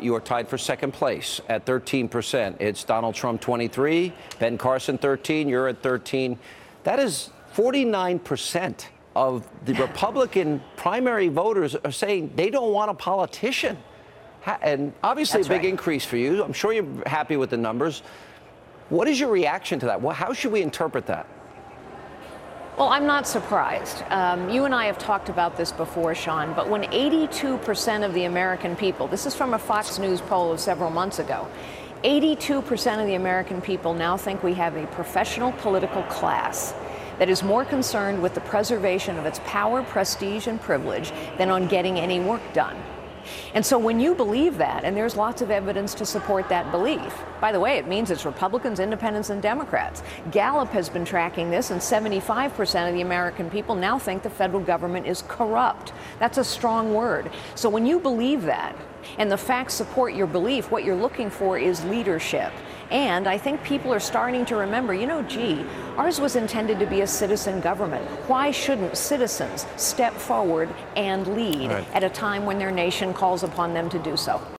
You are tied for second place at 13%. It's Donald Trump 23, Ben Carson 13, you're at 13. That is 49% of the Republican primary voters are saying they don't want a politician. And obviously That's a big right. increase for you. I'm sure you're happy with the numbers. What is your reaction to that? Well, how should we interpret that? Well, I'm not surprised. Um, you and I have talked about this before, Sean, but when 82% of the American people, this is from a Fox News poll of several months ago, 82% of the American people now think we have a professional political class that is more concerned with the preservation of its power, prestige, and privilege than on getting any work done. And so when you believe that, and there's lots of evidence to support that belief, by the way, it means it's Republicans, Independents, and Democrats. Gallup has been tracking this, and 75% of the American people now think the federal government is corrupt. That's a strong word. So when you believe that, and the facts support your belief, what you're looking for is leadership. And I think people are starting to remember, you know, gee, ours was intended to be a citizen government. Why shouldn't citizens step forward and lead Right. at a time when their nation calls upon them to do so?